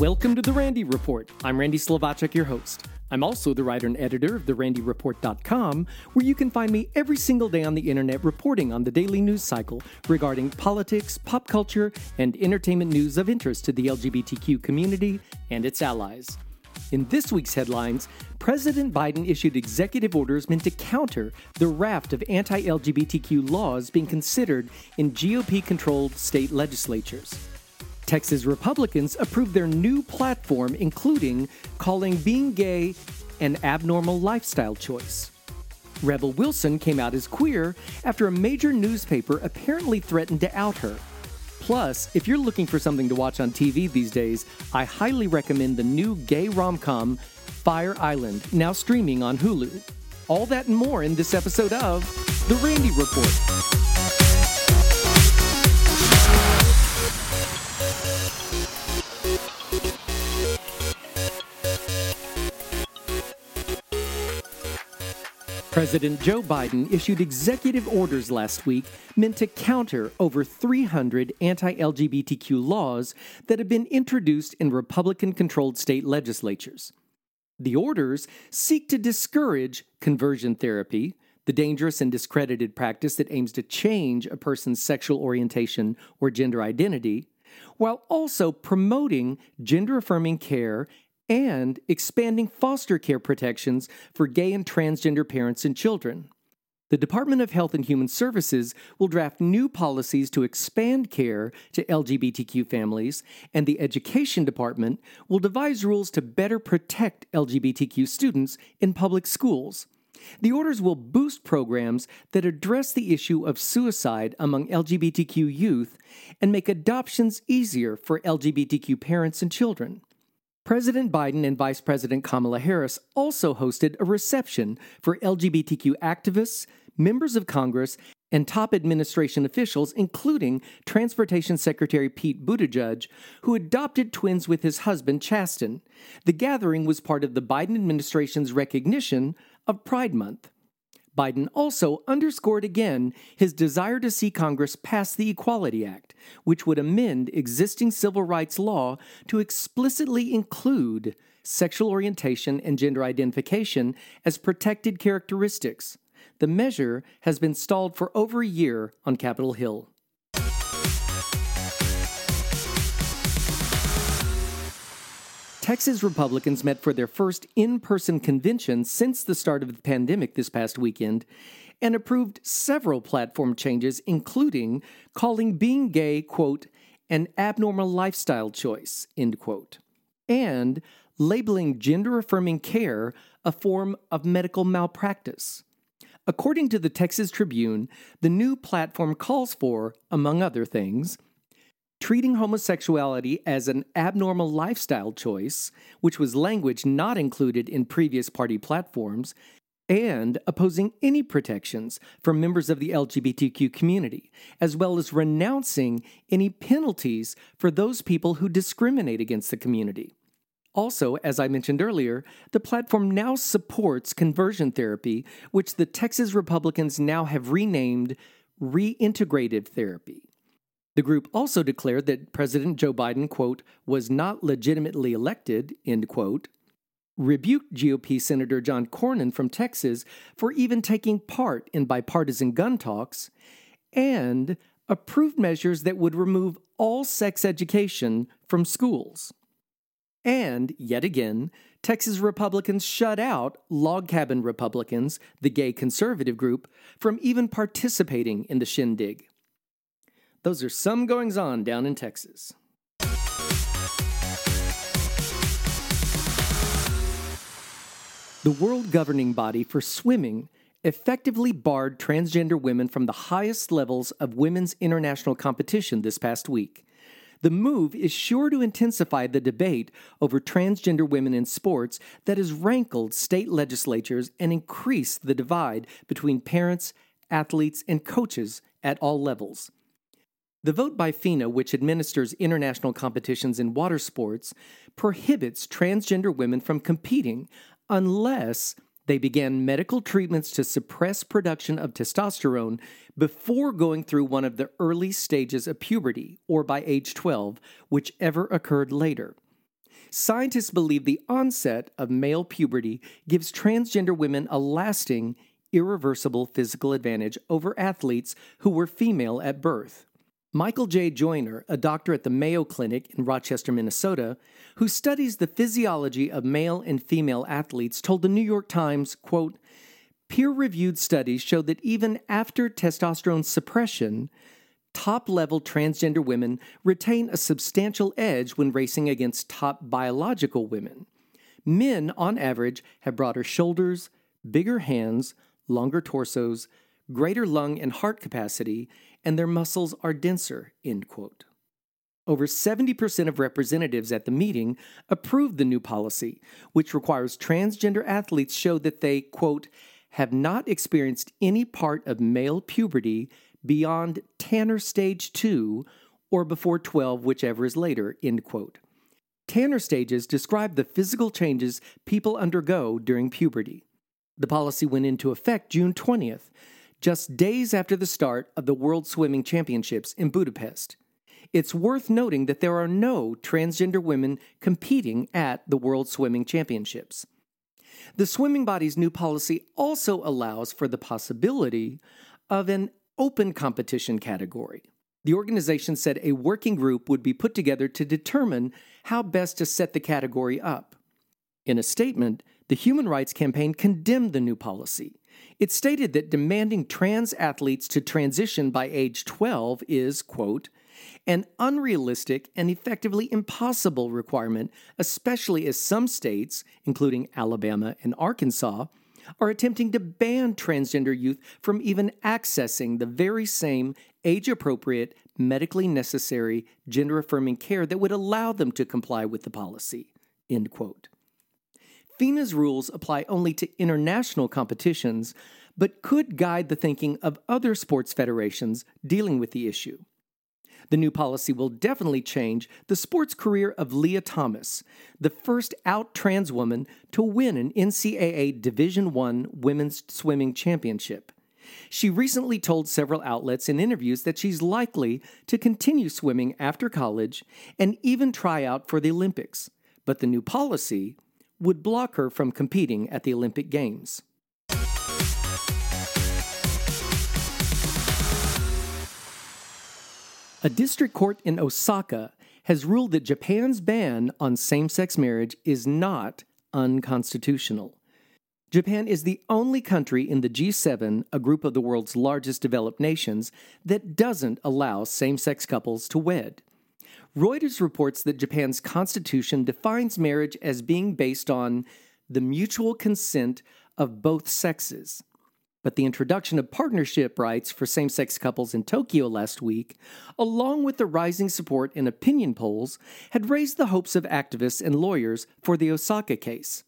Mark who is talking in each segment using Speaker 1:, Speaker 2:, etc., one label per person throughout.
Speaker 1: Welcome to the Randy Report. I'm Randy Slovacek, your host. I'm also the writer and editor of therandyreport.com, where you can find me every single day on the internet reporting on the daily news cycle regarding politics, pop culture, and entertainment news of interest to the LGBTQ community and its allies. In this week's headlines, President Biden issued executive orders meant to counter the raft of anti LGBTQ laws being considered in GOP controlled state legislatures. Texas Republicans approved their new platform, including calling being gay an abnormal lifestyle choice. Rebel Wilson came out as queer after a major newspaper apparently threatened to out her. Plus, if you're looking for something to watch on TV these days, I highly recommend the new gay rom com Fire Island, now streaming on Hulu. All that and more in this episode of The Randy Report. President Joe Biden issued executive orders last week meant to counter over 300 anti LGBTQ laws that have been introduced in Republican controlled state legislatures. The orders seek to discourage conversion therapy, the dangerous and discredited practice that aims to change a person's sexual orientation or gender identity, while also promoting gender affirming care and expanding foster care protections for gay and transgender parents and children. The Department of Health and Human Services will draft new policies to expand care to LGBTQ families, and the Education Department will devise rules to better protect LGBTQ students in public schools. The orders will boost programs that address the issue of suicide among LGBTQ youth and make adoptions easier for LGBTQ parents and children. President Biden and Vice President Kamala Harris also hosted a reception for LGBTQ activists, members of Congress, and top administration officials, including Transportation Secretary Pete Buttigieg, who adopted twins with his husband, Chasten. The gathering was part of the Biden administration's recognition of Pride Month. Biden also underscored again his desire to see Congress pass the Equality Act, which would amend existing civil rights law to explicitly include sexual orientation and gender identification as protected characteristics. The measure has been stalled for over a year on Capitol Hill. Texas Republicans met for their first in person convention since the start of the pandemic this past weekend and approved several platform changes, including calling being gay, quote, an abnormal lifestyle choice, end quote, and labeling gender affirming care a form of medical malpractice. According to the Texas Tribune, the new platform calls for, among other things, treating homosexuality as an abnormal lifestyle choice, which was language not included in previous party platforms, and opposing any protections for members of the LGBTQ community, as well as renouncing any penalties for those people who discriminate against the community. Also, as I mentioned earlier, the platform now supports conversion therapy, which the Texas Republicans now have renamed reintegrative therapy. The group also declared that President Joe Biden, quote, was not legitimately elected, end quote, rebuked GOP Senator John Cornyn from Texas for even taking part in bipartisan gun talks, and approved measures that would remove all sex education from schools. And, yet again, Texas Republicans shut out Log Cabin Republicans, the gay conservative group, from even participating in the shindig. Those are some goings on down in Texas. The world governing body for swimming effectively barred transgender women from the highest levels of women's international competition this past week. The move is sure to intensify the debate over transgender women in sports that has rankled state legislatures and increased the divide between parents, athletes, and coaches at all levels. The vote by FINA, which administers international competitions in water sports, prohibits transgender women from competing unless they began medical treatments to suppress production of testosterone before going through one of the early stages of puberty, or by age 12, whichever occurred later. Scientists believe the onset of male puberty gives transgender women a lasting, irreversible physical advantage over athletes who were female at birth. Michael J. Joyner, a doctor at the Mayo Clinic in Rochester, Minnesota, who studies the physiology of male and female athletes, told the New York Times, quote, Peer-reviewed studies show that even after testosterone suppression, top-level transgender women retain a substantial edge when racing against top biological women. Men, on average, have broader shoulders, bigger hands, longer torsos, greater lung and heart capacity, and their muscles are denser. End quote. Over 70% of representatives at the meeting approved the new policy, which requires transgender athletes show that they, quote, have not experienced any part of male puberty beyond Tanner stage 2 or before 12, whichever is later, end quote. Tanner stages describe the physical changes people undergo during puberty. The policy went into effect June 20th, just days after the start of the World Swimming Championships in Budapest. It's worth noting that there are no transgender women competing at the World Swimming Championships. The swimming body's new policy also allows for the possibility of an open competition category. The organization said a working group would be put together to determine how best to set the category up. In a statement, the Human Rights Campaign condemned the new policy it stated that demanding trans athletes to transition by age 12 is, quote, an unrealistic and effectively impossible requirement, especially as some states, including Alabama and Arkansas, are attempting to ban transgender youth from even accessing the very same age appropriate, medically necessary, gender affirming care that would allow them to comply with the policy. End quote. FINA's rules apply only to international competitions, but could guide the thinking of other sports federations dealing with the issue. The new policy will definitely change the sports career of Lia Thomas, the first out trans woman to win an NCAA Division I women's swimming championship. She recently told several outlets in interviews that she's likely to continue swimming after college and even try out for the Olympics. But the new policy would block her from competing at the Olympic Games. A district court in Osaka has ruled that Japan's ban on same sex marriage is not unconstitutional. Japan is the only country in the G7, a group of the world's largest developed nations, that doesn't allow same sex couples to wed. Reuters reports that Japan's constitution defines marriage as being based on the mutual consent of both sexes. But the introduction of partnership rights for same sex couples in Tokyo last week, along with the rising support in opinion polls, had raised the hopes of activists and lawyers for the Osaka case.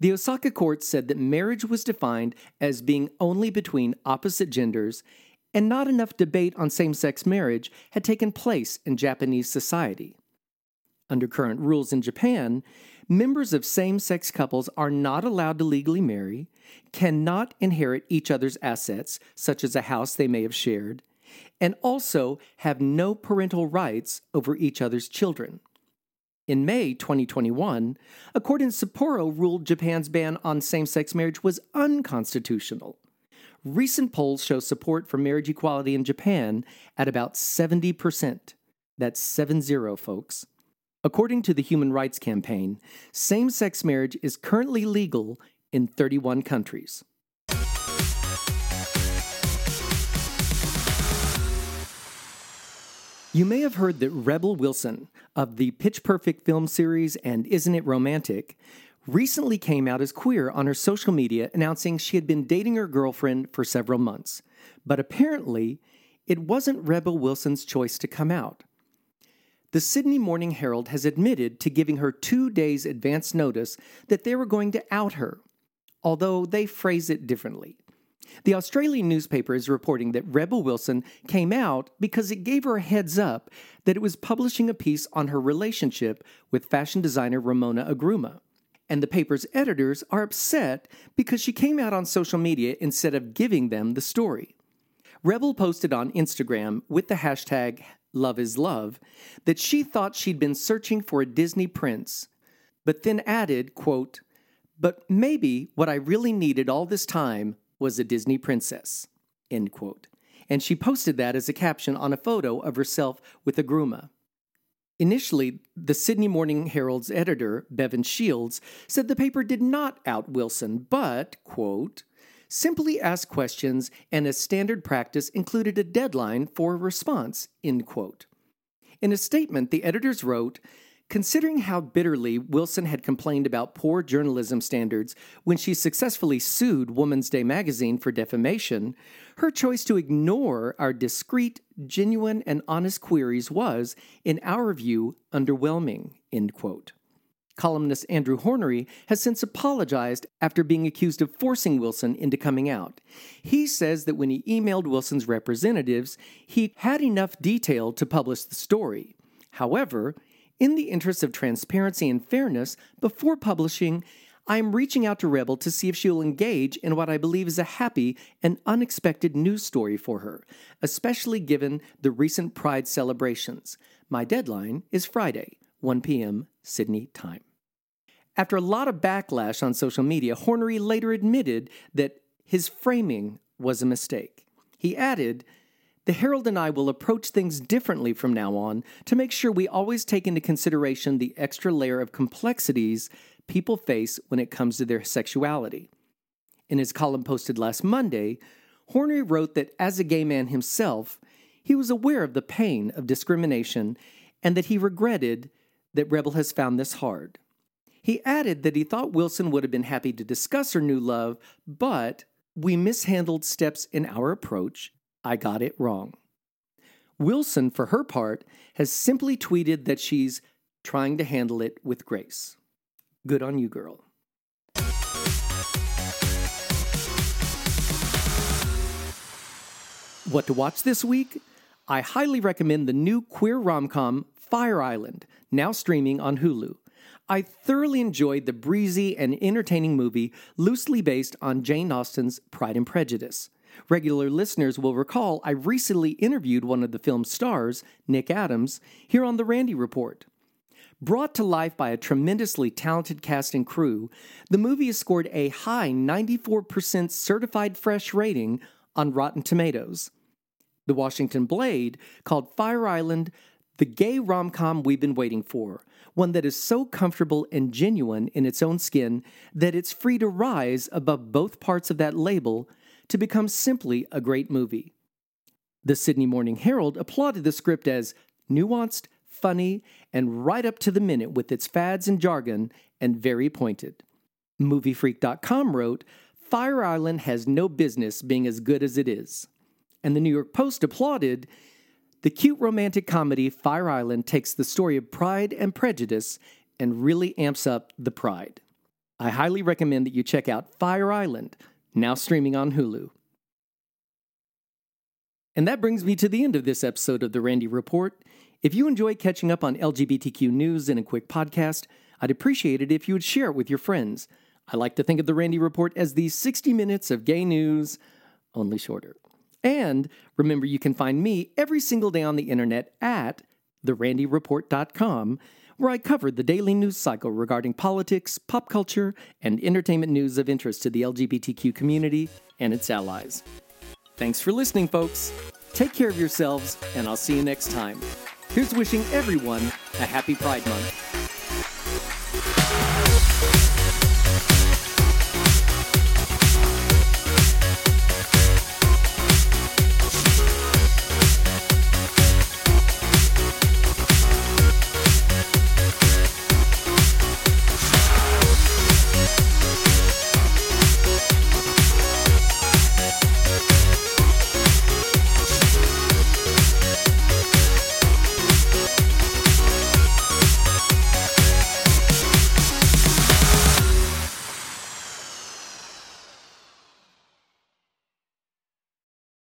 Speaker 1: The Osaka court said that marriage was defined as being only between opposite genders and not enough debate on same sex marriage had taken place in Japanese society. Under current rules in Japan, members of same sex couples are not allowed to legally marry, cannot inherit each other's assets, such as a house they may have shared, and also have no parental rights over each other's children. In May 2021, a court in Sapporo ruled Japan's ban on same sex marriage was unconstitutional. Recent polls show support for marriage equality in Japan at about 70%. That's 7 0, folks. According to the Human Rights Campaign, same sex marriage is currently legal in 31 countries. You may have heard that Rebel Wilson of the Pitch Perfect film series and Isn't It Romantic recently came out as queer on her social media, announcing she had been dating her girlfriend for several months. But apparently, it wasn't Rebel Wilson's choice to come out. The Sydney Morning Herald has admitted to giving her two days advance notice that they were going to out her, although they phrase it differently. The Australian newspaper is reporting that Rebel Wilson came out because it gave her a heads up that it was publishing a piece on her relationship with fashion designer Ramona Agruma and the paper's editors are upset because she came out on social media instead of giving them the story. Rebel posted on Instagram with the hashtag Love is Love, that she thought she'd been searching for a Disney prince, but then added, quote, but maybe what I really needed all this time was a Disney princess, end quote. And she posted that as a caption on a photo of herself with Agruma. Initially, the Sydney Morning Herald's editor, Bevan Shields, said the paper did not out Wilson, but, quote, simply asked questions and as standard practice included a deadline for a response, end quote. In a statement, the editors wrote, Considering how bitterly Wilson had complained about poor journalism standards when she successfully sued Woman's Day magazine for defamation, her choice to ignore our discreet, genuine, and honest queries was, in our view, underwhelming. End quote. Columnist Andrew Hornery has since apologized after being accused of forcing Wilson into coming out. He says that when he emailed Wilson's representatives, he had enough detail to publish the story. However, in the interest of transparency and fairness, before publishing, I am reaching out to Rebel to see if she will engage in what I believe is a happy and unexpected news story for her, especially given the recent Pride celebrations. My deadline is Friday, 1 p.m. Sydney time. After a lot of backlash on social media, Hornery later admitted that his framing was a mistake. He added, the Herald and I will approach things differently from now on to make sure we always take into consideration the extra layer of complexities people face when it comes to their sexuality. In his column posted last Monday, Hornery wrote that as a gay man himself, he was aware of the pain of discrimination and that he regretted that Rebel has found this hard. He added that he thought Wilson would have been happy to discuss her new love, but we mishandled steps in our approach I got it wrong. Wilson, for her part, has simply tweeted that she's trying to handle it with grace. Good on you, girl. What to watch this week? I highly recommend the new queer rom com Fire Island, now streaming on Hulu. I thoroughly enjoyed the breezy and entertaining movie loosely based on Jane Austen's Pride and Prejudice. Regular listeners will recall I recently interviewed one of the film's stars, Nick Adams, here on the Randy Report. Brought to life by a tremendously talented cast and crew, the movie has scored a high 94% certified fresh rating on Rotten Tomatoes. The Washington Blade called Fire Island the gay rom com we've been waiting for, one that is so comfortable and genuine in its own skin that it's free to rise above both parts of that label to become simply a great movie. The Sydney Morning Herald applauded the script as nuanced, funny, and right up to the minute with its fads and jargon, and very pointed. MovieFreak.com wrote, Fire Island has no business being as good as it is. And the New York Post applauded, the cute romantic comedy Fire Island takes the story of pride and prejudice and really amps up the pride. I highly recommend that you check out Fire Island, now streaming on Hulu. And that brings me to the end of this episode of The Randy Report. If you enjoy catching up on LGBTQ news in a quick podcast, I'd appreciate it if you would share it with your friends. I like to think of The Randy Report as the 60 minutes of gay news, only shorter. And remember, you can find me every single day on the internet at therandyreport.com where I covered the daily news cycle regarding politics, pop culture, and entertainment news of interest to the LGBTQ community and its allies. Thanks for listening, folks. Take care of yourselves, and I'll see you next time. Here's wishing everyone a happy Pride Month.